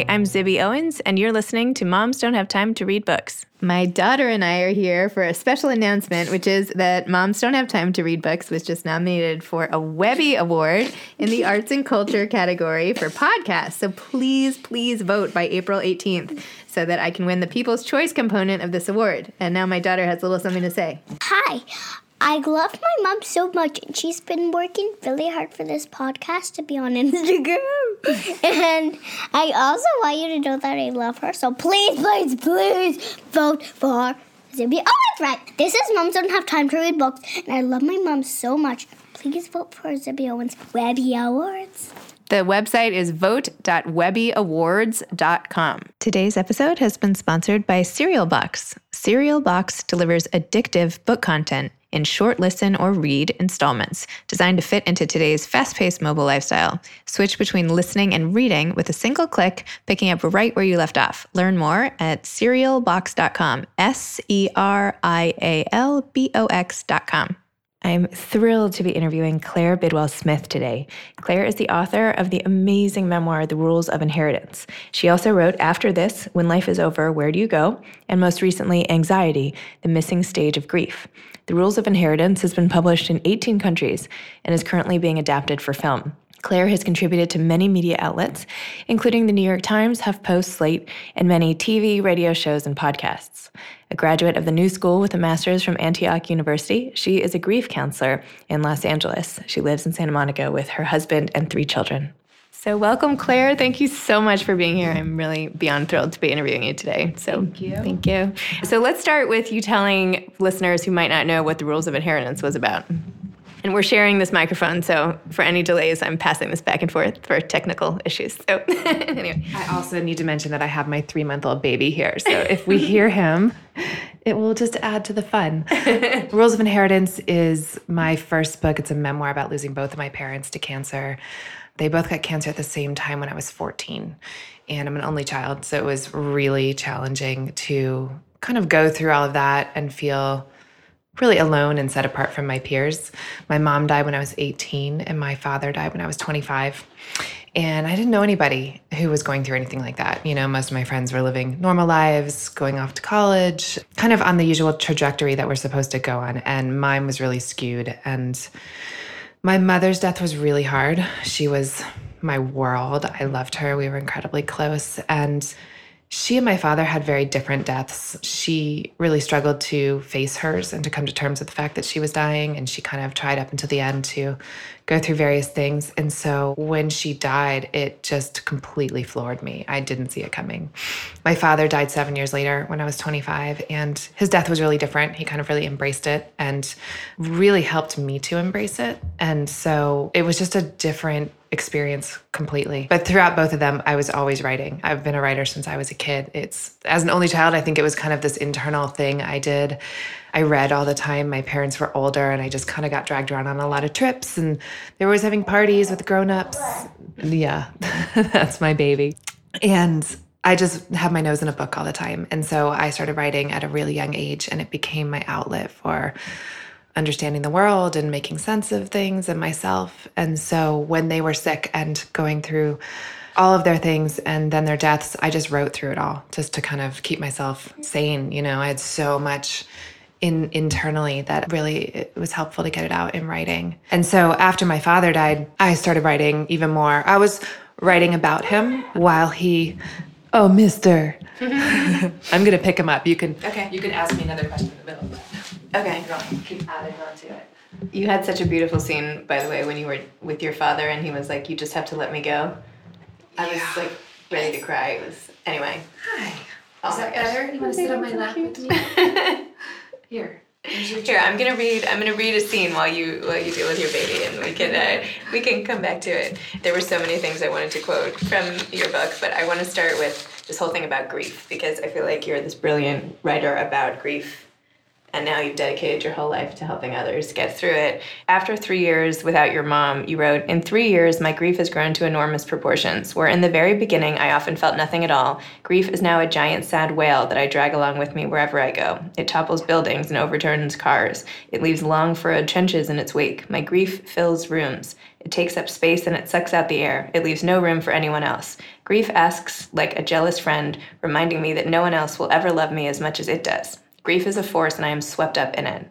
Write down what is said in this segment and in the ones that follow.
Hi, I'm Zibby Owens, and you're listening to Moms Don't Have Time to Read Books. My daughter and I are here for a special announcement, which is that Moms Don't Have Time to Read Books was just nominated for a Webby Award in the Arts and Culture category for podcasts. So please, please vote by April 18th so that I can win the People's Choice component of this award. And now my daughter has a little something to say. Hi. I love my mom so much, and she's been working really hard for this podcast to be on Instagram. and I also want you to know that I love her. So please, please, please vote for Zibby. Oh, that's right. This is Moms Don't Have Time to Read Books, and I love my mom so much. Please vote for Zibby Owens Webby Awards. The website is vote.webbyawards.com. Today's episode has been sponsored by Serial Box. Serial Box delivers addictive book content in short listen or read installments designed to fit into today's fast paced mobile lifestyle. Switch between listening and reading with a single click, picking up right where you left off. Learn more at serialbox.com. S E R I A L B O X.com. I'm thrilled to be interviewing Claire Bidwell Smith today. Claire is the author of the amazing memoir, The Rules of Inheritance. She also wrote After This, When Life is Over, Where Do You Go? And most recently, Anxiety, The Missing Stage of Grief. The Rules of Inheritance has been published in 18 countries and is currently being adapted for film. Claire has contributed to many media outlets, including the New York Times, HuffPost, Slate, and many TV, radio shows, and podcasts. A graduate of the New School with a master's from Antioch University, she is a grief counselor in Los Angeles. She lives in Santa Monica with her husband and three children. So, welcome, Claire. Thank you so much for being here. I'm really beyond thrilled to be interviewing you today. So, thank you. Thank you. So, let's start with you telling listeners who might not know what the rules of inheritance was about. And we're sharing this microphone, so for any delays, I'm passing this back and forth for technical issues. So, anyway. I also need to mention that I have my three month old baby here. So, if we hear him, it will just add to the fun. Rules of Inheritance is my first book. It's a memoir about losing both of my parents to cancer. They both got cancer at the same time when I was 14. And I'm an only child. So, it was really challenging to kind of go through all of that and feel really alone and set apart from my peers. My mom died when I was 18, and my father died when I was 25. And I didn't know anybody who was going through anything like that. You know, most of my friends were living normal lives, going off to college, kind of on the usual trajectory that we're supposed to go on. And mine was really skewed. And my mother's death was really hard. She was my world. I loved her. We were incredibly close. And she and my father had very different deaths. She really struggled to face hers and to come to terms with the fact that she was dying. And she kind of tried up until the end to go through various things. And so when she died, it just completely floored me. I didn't see it coming. My father died seven years later when I was 25, and his death was really different. He kind of really embraced it and really helped me to embrace it. And so it was just a different experience completely. But throughout both of them, I was always writing. I've been a writer since I was a kid. It's as an only child, I think it was kind of this internal thing I did. I read all the time. My parents were older and I just kind of got dragged around on a lot of trips and they were always having parties with grown-ups. Yeah, that's my baby. And I just had my nose in a book all the time. And so I started writing at a really young age and it became my outlet for understanding the world and making sense of things and myself. And so when they were sick and going through all of their things and then their deaths, I just wrote through it all just to kind of keep myself sane. You know, I had so much in internally that really it was helpful to get it out in writing. And so after my father died, I started writing even more. I was writing about him while he Oh, mister. Mm-hmm. I'm gonna pick him up. You can Okay. you can ask me another question in the middle. Okay. Keep adding on to it. You had such a beautiful scene, by the way, when you were with your father and he was like, You just have to let me go. I was like ready to cry. It was, anyway. Hi. Oh Is that gosh. better? You want to sit on my lap with me? Here. here's your Here, I'm gonna read. I'm gonna read a scene while you while you deal with your baby, and we can uh, we can come back to it. There were so many things I wanted to quote from your book, but I want to start with this whole thing about grief because I feel like you're this brilliant writer about grief and now you've dedicated your whole life to helping others get through it. After three years without your mom, you wrote, In three years, my grief has grown to enormous proportions. Where in the very beginning I often felt nothing at all, grief is now a giant sad whale that I drag along with me wherever I go. It topples buildings and overturns cars. It leaves long furrowed trenches in its wake. My grief fills rooms. It takes up space and it sucks out the air. It leaves no room for anyone else. Grief asks like a jealous friend, reminding me that no one else will ever love me as much as it does. Grief is a force, and I am swept up in it.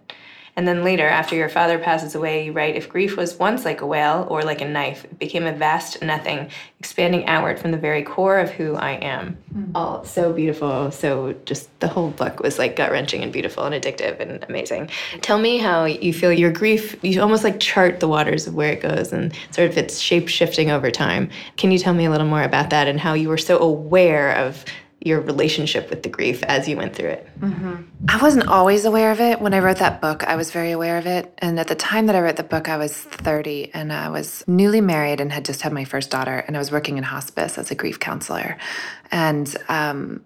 And then later, after your father passes away, you write If grief was once like a whale or like a knife, it became a vast nothing, expanding outward from the very core of who I am. Mm. All so beautiful. So, just the whole book was like gut wrenching and beautiful and addictive and amazing. Tell me how you feel your grief, you almost like chart the waters of where it goes and sort of its shape shifting over time. Can you tell me a little more about that and how you were so aware of your relationship with the grief as you went through it? Mm-hmm. I wasn't always aware of it. When I wrote that book, I was very aware of it. And at the time that I wrote the book, I was 30 and I was newly married and had just had my first daughter. And I was working in hospice as a grief counselor. And um,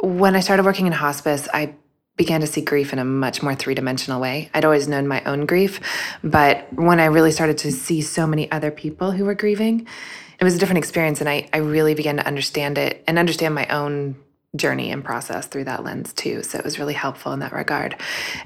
when I started working in hospice, I began to see grief in a much more three dimensional way. I'd always known my own grief, but when I really started to see so many other people who were grieving, it was a different experience and I, I really began to understand it and understand my own journey and process through that lens too. So it was really helpful in that regard.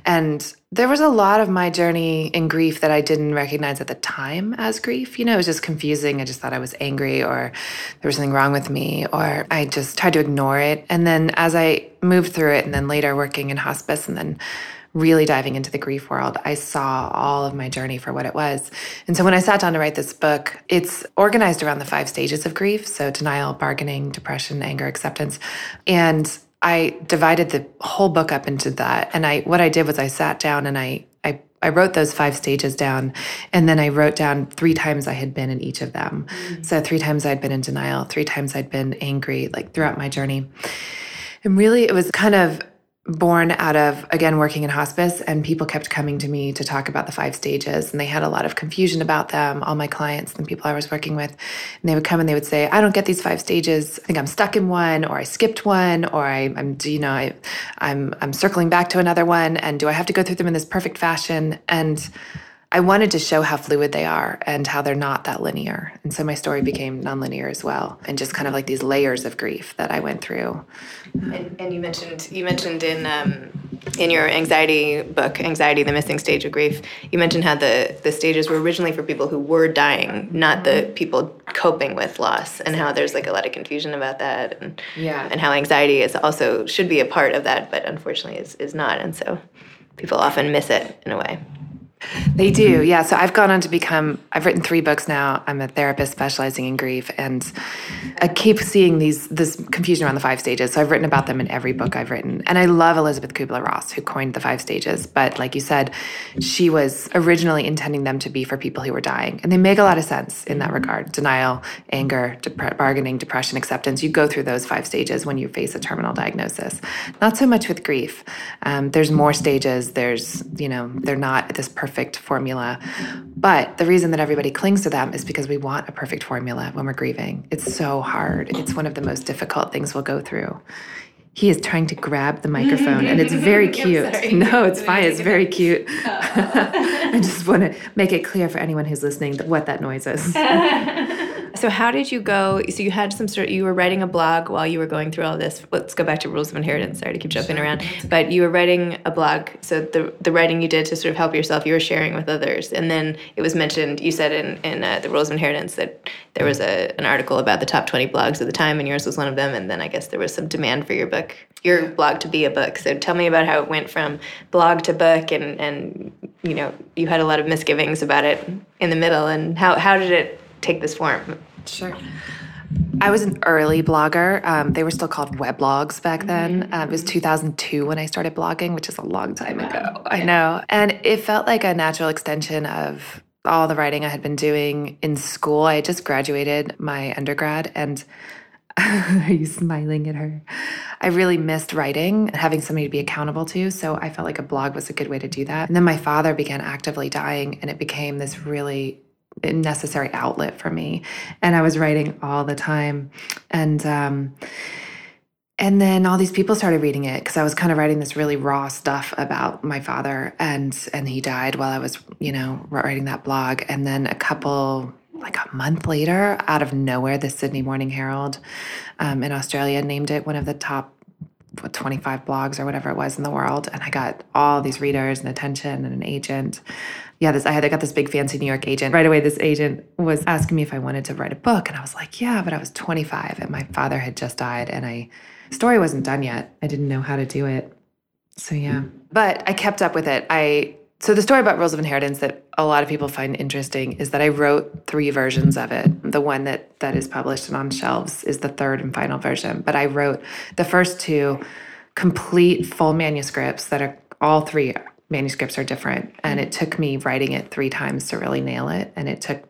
And there was a lot of my journey in grief that I didn't recognize at the time as grief. You know, it was just confusing. I just thought I was angry or there was something wrong with me or I just tried to ignore it. And then as I moved through it and then later working in hospice and then really diving into the grief world, I saw all of my journey for what it was. And so when I sat down to write this book, it's organized around the five stages of grief so denial, bargaining, depression, anger, acceptance. And I divided the whole book up into that. And I what I did was I sat down and I I I wrote those five stages down and then I wrote down three times I had been in each of them. Mm-hmm. So three times I'd been in denial, three times I'd been angry, like throughout my journey. And really it was kind of born out of again working in hospice and people kept coming to me to talk about the five stages and they had a lot of confusion about them. All my clients and people i was working with and they would come and they would say i don't get these five stages. I think i'm stuck in one or i skipped one or I, am you know I, i'm i'm circling back to another one and do i have to go through them in this perfect fashion? And I wanted to show how fluid they are and how they're not that linear. And so my story became nonlinear as well, and just kind of like these layers of grief that I went through. And, and you mentioned you mentioned in um, in your anxiety book, Anxiety: The Missing Stage of Grief, you mentioned how the the stages were originally for people who were dying, not the people coping with loss, and how there's like a lot of confusion about that, and yeah, and how anxiety is also should be a part of that, but unfortunately is is not, and so people often miss it in a way. They do, yeah. So I've gone on to become, I've written three books now. I'm a therapist specializing in grief, and I keep seeing these this confusion around the five stages. So I've written about them in every book I've written. And I love Elisabeth Kubler Ross, who coined the five stages. But like you said, she was originally intending them to be for people who were dying. And they make a lot of sense in that regard denial, anger, dep- bargaining, depression, acceptance. You go through those five stages when you face a terminal diagnosis. Not so much with grief. Um, there's more stages. There's, you know, they're not this perfect formula. But the reason that everybody clings to them is because we want a perfect formula when we're grieving. It's so hard. It's one of the most difficult things we'll go through. He is trying to grab the microphone and it's very cute. no, it's fine. It's very cute. Uh-huh. I just want to make it clear for anyone who's listening what that noise is. So how did you go? So you had some sort. You were writing a blog while you were going through all this. Let's go back to rules of inheritance. Sorry to keep jumping around, but you were writing a blog. So the the writing you did to sort of help yourself, you were sharing with others, and then it was mentioned. You said in in uh, the rules of inheritance that there was a an article about the top twenty blogs at the time, and yours was one of them. And then I guess there was some demand for your book, your blog to be a book. So tell me about how it went from blog to book, and and you know you had a lot of misgivings about it in the middle, and how how did it take this form? Sure. I was an early blogger. Um, they were still called weblogs back then. Mm-hmm. Um, it was 2002 when I started blogging, which is a long time ago. I know. And it felt like a natural extension of all the writing I had been doing in school. I just graduated my undergrad and are you smiling at her? I really missed writing and having somebody to be accountable to. So I felt like a blog was a good way to do that. And then my father began actively dying, and it became this really necessary outlet for me. And I was writing all the time. And um, and then all these people started reading it because I was kind of writing this really raw stuff about my father, and and he died while I was, you know, writing that blog. And then a couple, like a month later, out of nowhere, the Sydney Morning Herald um, in Australia named it one of the top what, 25 blogs or whatever it was in the world, and I got all these readers and attention and an agent. Yeah, this I had I got this big fancy New York agent. Right away, this agent was asking me if I wanted to write a book, and I was like, yeah, but I was 25 and my father had just died, and I story wasn't done yet. I didn't know how to do it. So yeah. Mm-hmm. But I kept up with it. I so the story about rules of inheritance that a lot of people find interesting is that I wrote three versions of it. The one that that is published and on shelves is the third and final version. But I wrote the first two complete full manuscripts that are all three manuscripts are different. And mm-hmm. it took me writing it three times to really nail it. And it took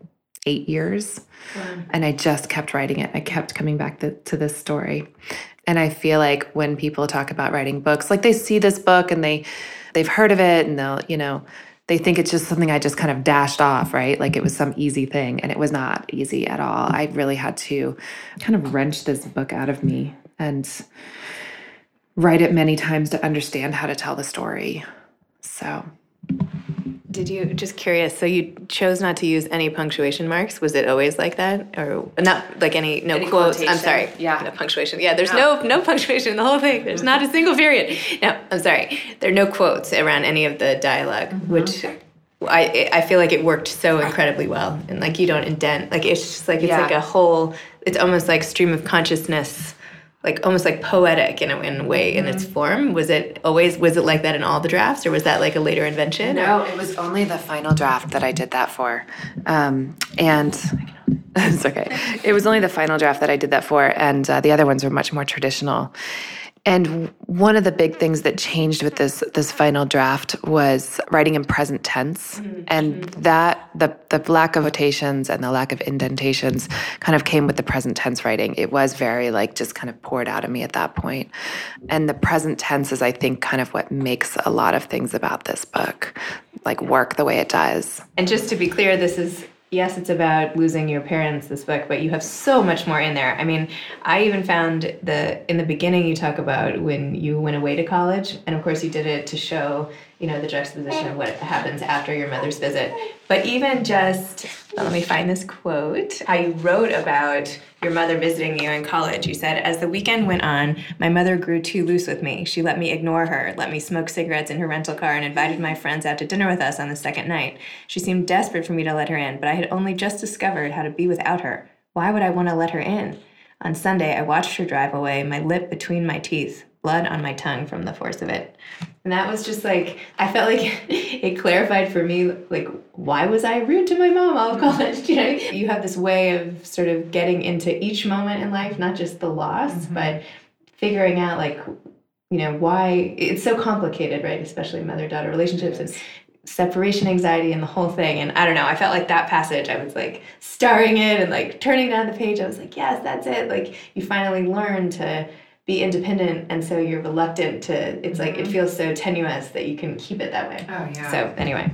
eight years. Wow. And I just kept writing it. I kept coming back to, to this story. And I feel like when people talk about writing books, like they see this book and they they've heard of it and they'll, you know, they think it's just something I just kind of dashed off, right? Like it was some easy thing. And it was not easy at all. I really had to kind of wrench this book out of me and write it many times to understand how to tell the story. So did you just curious? So you chose not to use any punctuation marks. Was it always like that, or not like any no any quotes? I'm sorry. Yeah, no punctuation. Yeah, there's no. no no punctuation in the whole thing. There's not a single period. No, I'm sorry. There are no quotes around any of the dialog mm-hmm. which I I feel like it worked so incredibly well, and like you don't indent. Like it's just like it's yeah. like a whole. It's almost like stream of consciousness like almost like poetic in a, in a way in its mm-hmm. form. Was it always was it like that in all the drafts or was that like a later invention no it was only the final draft that i did that for. Um, and it's okay. It was only the final draft that i did that for and uh, the other ones were much more traditional and one of the big things that changed with this this final draft was writing in present tense, mm-hmm. and that the the lack of quotations and the lack of indentations kind of came with the present tense writing. It was very like just kind of poured out of me at that point, and the present tense is I think kind of what makes a lot of things about this book like work the way it does. And just to be clear, this is yes, it's about losing your parents, this book, but you have so much more in there. I mean, I even found the in the beginning you talk about when you went away to college, and of course you did it to show you know, the juxtaposition of what happens after your mother's visit. But even just, let me find this quote. I wrote about your mother visiting you in college. You said, As the weekend went on, my mother grew too loose with me. She let me ignore her, let me smoke cigarettes in her rental car, and invited my friends out to dinner with us on the second night. She seemed desperate for me to let her in, but I had only just discovered how to be without her. Why would I want to let her in? On Sunday, I watched her drive away, my lip between my teeth blood on my tongue from the force of it. And that was just like, I felt like it clarified for me, like, why was I rude to my mom all of college? You know, you have this way of sort of getting into each moment in life, not just the loss, mm-hmm. but figuring out, like, you know, why it's so complicated, right? Especially mother daughter relationships and separation anxiety and the whole thing. And I don't know, I felt like that passage, I was like starring it and like turning down the page. I was like, yes, that's it. Like, you finally learn to be independent and so you're reluctant to it's like it mm-hmm. feels so tenuous that you can keep it that way oh yeah so anyway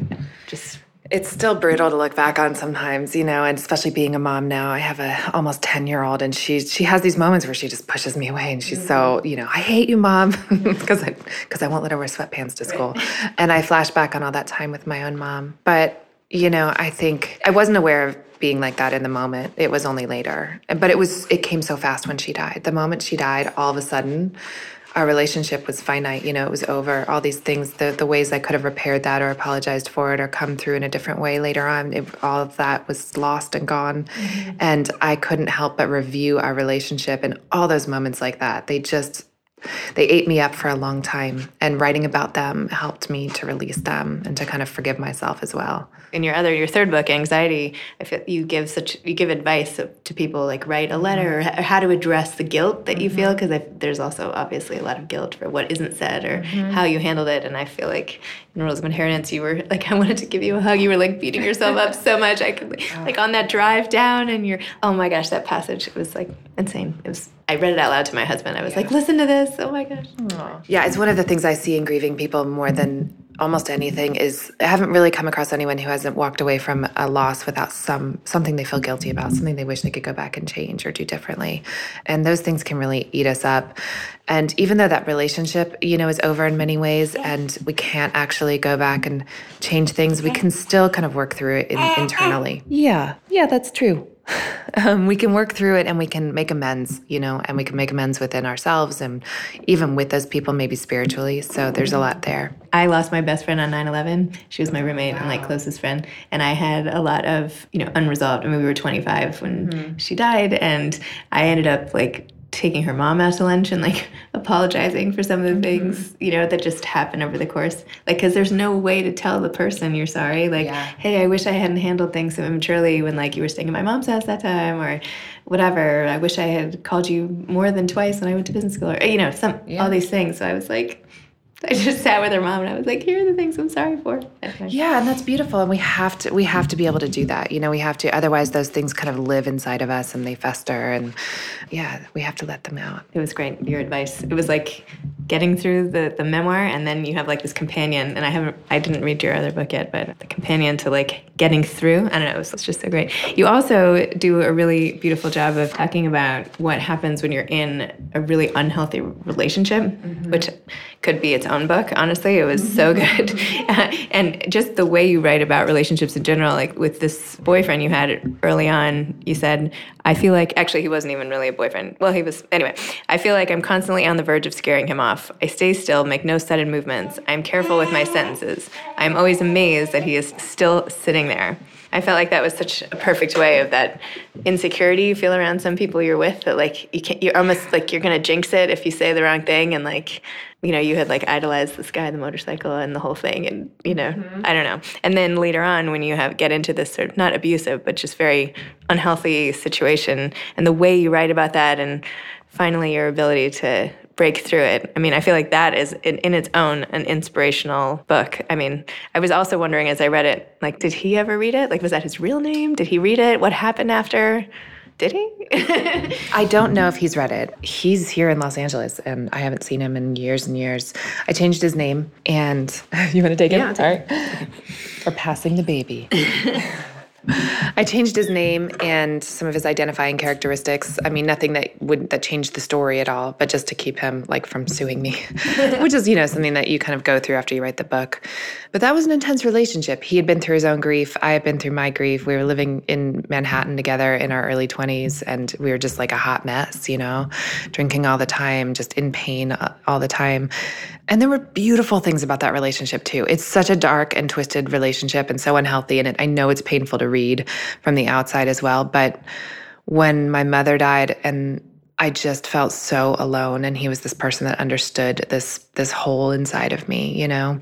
just it's still brutal to look back on sometimes you know and especially being a mom now i have a almost 10 year old and she she has these moments where she just pushes me away and she's mm-hmm. so you know i hate you mom because i because i won't let her wear sweatpants to school right. and i flash back on all that time with my own mom but you know i think i wasn't aware of being like that in the moment. It was only later. But it was it came so fast when she died. The moment she died, all of a sudden our relationship was finite, you know, it was over. All these things, the the ways I could have repaired that or apologized for it or come through in a different way later on, it, all of that was lost and gone. Mm-hmm. And I couldn't help but review our relationship and all those moments like that. They just they ate me up for a long time and writing about them helped me to release them and to kind of forgive myself as well in your other your third book anxiety i feel you give such you give advice to people like write a letter or how to address the guilt that you mm-hmm. feel because there's also obviously a lot of guilt for what isn't said or mm-hmm. how you handled it and i feel like in rules of inheritance you were like i wanted to give you a hug you were like beating yourself up so much i could like on that drive down and you're oh my gosh that passage it was like insane it was I read it out loud to my husband. I was yeah. like, listen to this. Oh my gosh. Aww. Yeah, it's one of the things I see in grieving people more than almost anything is I haven't really come across anyone who hasn't walked away from a loss without some something they feel guilty about, something they wish they could go back and change or do differently. And those things can really eat us up. And even though that relationship, you know, is over in many ways and we can't actually go back and change things, we can still kind of work through it in, internally. Yeah. Yeah, that's true. um, we can work through it and we can make amends, you know, and we can make amends within ourselves and even with those people, maybe spiritually. So there's a lot there. I lost my best friend on 9 11. She was my roommate and like closest friend. And I had a lot of, you know, unresolved. I mean, we were 25 when mm-hmm. she died. And I ended up like taking her mom out to lunch and like apologizing for some of the mm-hmm. things you know that just happen over the course like because there's no way to tell the person you're sorry like yeah. hey i wish i hadn't handled things so immaturely when like you were staying at my mom's house that time or whatever i wish i had called you more than twice when i went to business school or you know some yeah. all these things so i was like I just sat with her mom and I was like, here are the things I'm sorry for. Yeah, and that's beautiful. And we have to we have to be able to do that. You know, we have to otherwise those things kind of live inside of us and they fester and yeah, we have to let them out. It was great, your advice. It was like getting through the, the memoir and then you have like this companion and I haven't I didn't read your other book yet, but the companion to like getting through. I don't know, it was just so great. You also do a really beautiful job of talking about what happens when you're in a really unhealthy relationship, mm-hmm. which could be its own book. Honestly, it was so good. and just the way you write about relationships in general, like with this boyfriend you had early on, you said, I feel like, actually, he wasn't even really a boyfriend. Well, he was, anyway, I feel like I'm constantly on the verge of scaring him off. I stay still, make no sudden movements. I'm careful with my sentences. I'm always amazed that he is still sitting there. I felt like that was such a perfect way of that insecurity you feel around some people you're with that like you can't you're almost like you're gonna jinx it if you say the wrong thing and like you know you had like idolized this guy the motorcycle and the whole thing and you know mm-hmm. I don't know and then later on when you have get into this sort of not abusive but just very unhealthy situation and the way you write about that and finally your ability to break through it. I mean, I feel like that is in, in, its own an inspirational book. I mean, I was also wondering as I read it, like, did he ever read it? Like, was that his real name? Did he read it? What happened after? Did he? I don't know if he's read it. He's here in Los Angeles and I haven't seen him in years and years. I changed his name and you want to take it? Yeah, sorry. We're passing the baby. I changed his name and some of his identifying characteristics. I mean, nothing that would that changed the story at all, but just to keep him like from suing me, which is you know something that you kind of go through after you write the book. But that was an intense relationship. He had been through his own grief. I had been through my grief. We were living in Manhattan together in our early twenties, and we were just like a hot mess, you know, drinking all the time, just in pain uh, all the time. And there were beautiful things about that relationship too. It's such a dark and twisted relationship and so unhealthy. And it, I know it's painful to read from the outside as well. But when my mother died and I just felt so alone and he was this person that understood this this hole inside of me, you know.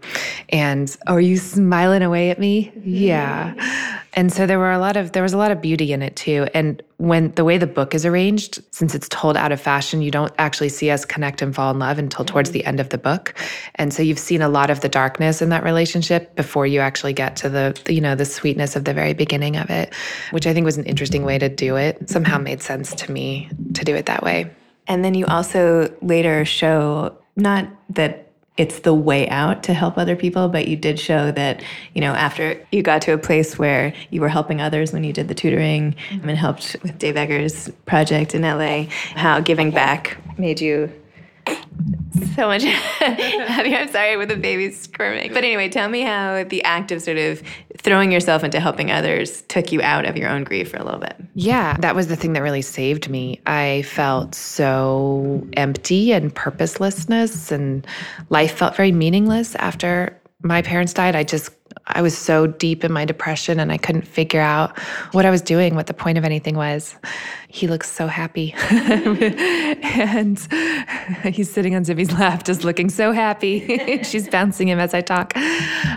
And oh, are you smiling away at me? Mm-hmm. Yeah. And so there were a lot of there was a lot of beauty in it too. And when the way the book is arranged, since it's told out of fashion, you don't actually see us connect and fall in love until towards mm-hmm. the end of the book. And so you've seen a lot of the darkness in that relationship before you actually get to the, you know, the sweetness of the very beginning of it, which I think was an interesting way to do it. Somehow mm-hmm. made sense to me to do it that way. And then you also later show not that it's the way out to help other people but you did show that you know after you got to a place where you were helping others when you did the tutoring mm-hmm. and helped with dave eggers project in la how giving back made you so much happier. I'm sorry with the baby squirming. But anyway, tell me how the act of sort of throwing yourself into helping others took you out of your own grief for a little bit. Yeah, that was the thing that really saved me. I felt so empty and purposelessness, and life felt very meaningless after my parents died. I just I was so deep in my depression and I couldn't figure out what I was doing, what the point of anything was. He looks so happy. and he's sitting on Zibby's lap, just looking so happy. She's bouncing him as I talk.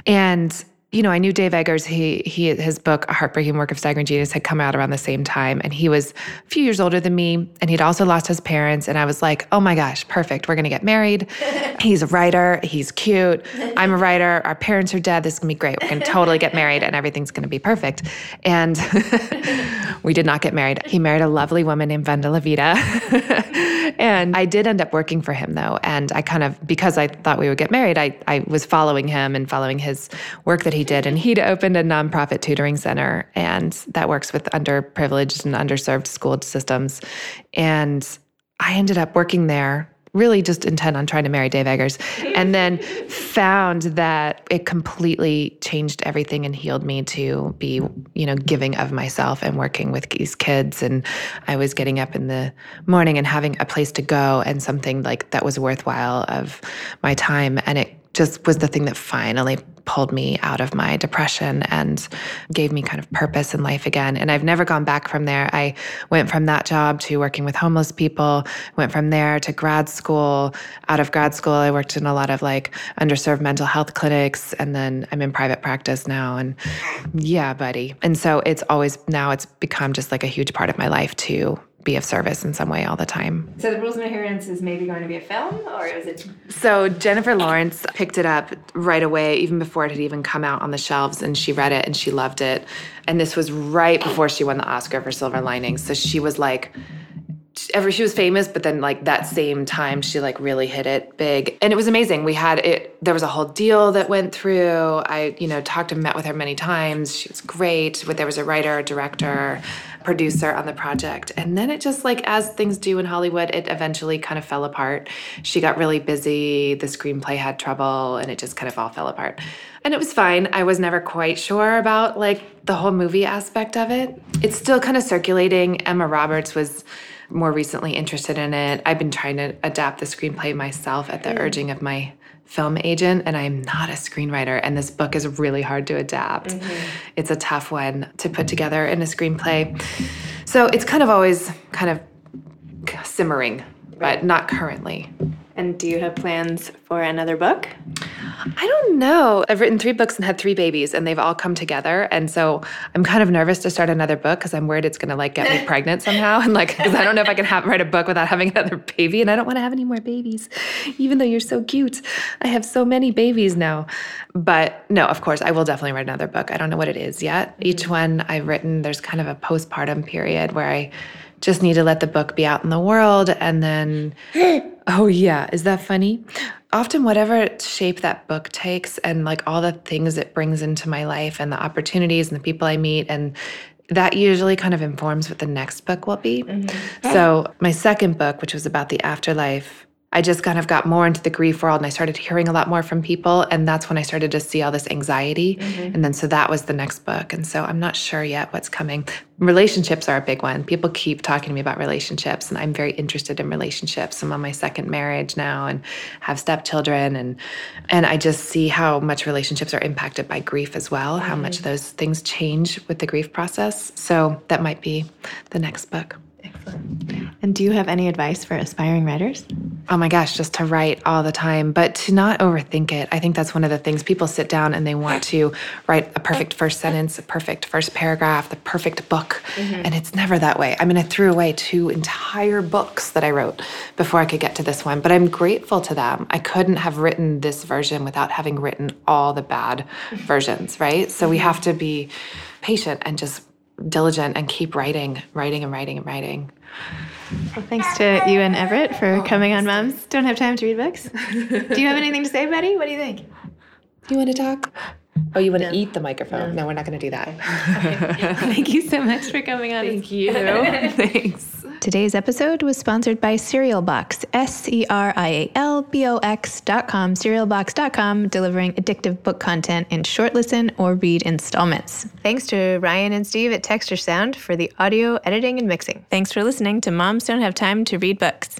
And you know, I knew Dave Eggers. He he his book, A Heartbreaking Work of Staggering Genius, had come out around the same time, and he was a few years older than me, and he'd also lost his parents. And I was like, oh my gosh, perfect. We're gonna get married. he's a writer. He's cute. I'm a writer. Our parents are dead. This is gonna be great. We're gonna totally get married, and everything's gonna be perfect. And we did not get married. He married a lovely woman named Vendela Vida. and I did end up working for him though. And I kind of, because I thought we would get married, I, I was following him and following his work that he did. And he'd opened a nonprofit tutoring center and that works with underprivileged and underserved school systems. And I ended up working there really just intent on trying to marry Dave Eggers, and then found that it completely changed everything and healed me to be, you know, giving of myself and working with these kids. And I was getting up in the morning and having a place to go and something like that was worthwhile of my time. And it just was the thing that finally pulled me out of my depression and gave me kind of purpose in life again. And I've never gone back from there. I went from that job to working with homeless people, went from there to grad school. Out of grad school, I worked in a lot of like underserved mental health clinics. And then I'm in private practice now. And yeah, buddy. And so it's always now it's become just like a huge part of my life to be of service in some way all the time. So the Rules of Inheritance is maybe going to be a film, or is it? So Jennifer Lawrence picked it up right away, even before it had even come out on the shelves, and she read it and she loved it. And this was right before she won the Oscar for Silver Linings, so she was like ever she was famous but then like that same time she like really hit it big. And it was amazing. We had it there was a whole deal that went through. I you know talked and met with her many times. She was great. But there was a writer director producer on the project. And then it just like as things do in hollywood it eventually kind of fell apart. She got really busy the screenplay had trouble and it just kind of all fell apart. And it was fine. I was never quite sure about like the whole movie aspect of it. It's still kind of circulating. Emma roberts was more recently interested in it. I've been trying to adapt the screenplay myself at the mm. urging of my film agent, and I'm not a screenwriter. And this book is really hard to adapt. Mm-hmm. It's a tough one to put together in a screenplay. So it's kind of always kind of simmering, but not currently. And do you have plans for another book? I don't know. I've written three books and had three babies, and they've all come together. And so I'm kind of nervous to start another book because I'm worried it's going to like get me pregnant somehow. And like, because I don't know if I can have, write a book without having another baby, and I don't want to have any more babies, even though you're so cute. I have so many babies now. But no, of course, I will definitely write another book. I don't know what it is yet. Mm-hmm. Each one I've written, there's kind of a postpartum period where I just need to let the book be out in the world and then oh yeah. Is that funny? Often whatever shape that book takes and like all the things it brings into my life and the opportunities and the people i meet and that usually kind of informs what the next book will be. Mm-hmm. so my second book which was about the afterlife I just kind of got more into the grief world and I started hearing a lot more from people. And that's when I started to see all this anxiety. Mm-hmm. And then so that was the next book. And so I'm not sure yet what's coming. Relationships are a big one. People keep talking to me about relationships, and I'm very interested in relationships. I'm on my second marriage now and have stepchildren and and I just see how much relationships are impacted by grief as well, mm-hmm. how much mm-hmm. those things change with the grief process. So that might be the next book. Excellent. And do you have any advice for aspiring writers? Oh my gosh, just to write all the time, but to not overthink it. I think that's one of the things people sit down and they want to write a perfect first sentence, a perfect first paragraph, the perfect book. Mm-hmm. And it's never that way. I mean, I threw away two entire books that I wrote before I could get to this one, but I'm grateful to them. I couldn't have written this version without having written all the bad versions, right? So we have to be patient and just diligent and keep writing, writing and writing and writing. Well, thanks to you and Everett for oh, coming on Moms Don't Have Time to Read Books. do you have anything to say, Betty? What do you think? You want to talk? Oh, you want to eat the microphone? No, no we're not going to do that. Okay. Thank you so much for coming on. Thank you. Thanks. Today's episode was sponsored by Serial Box, S E R I A L B O X.com, serialbox.com, delivering addictive book content in short listen or read installments. Thanks to Ryan and Steve at Texture Sound for the audio editing and mixing. Thanks for listening to Moms Don't Have Time to Read Books.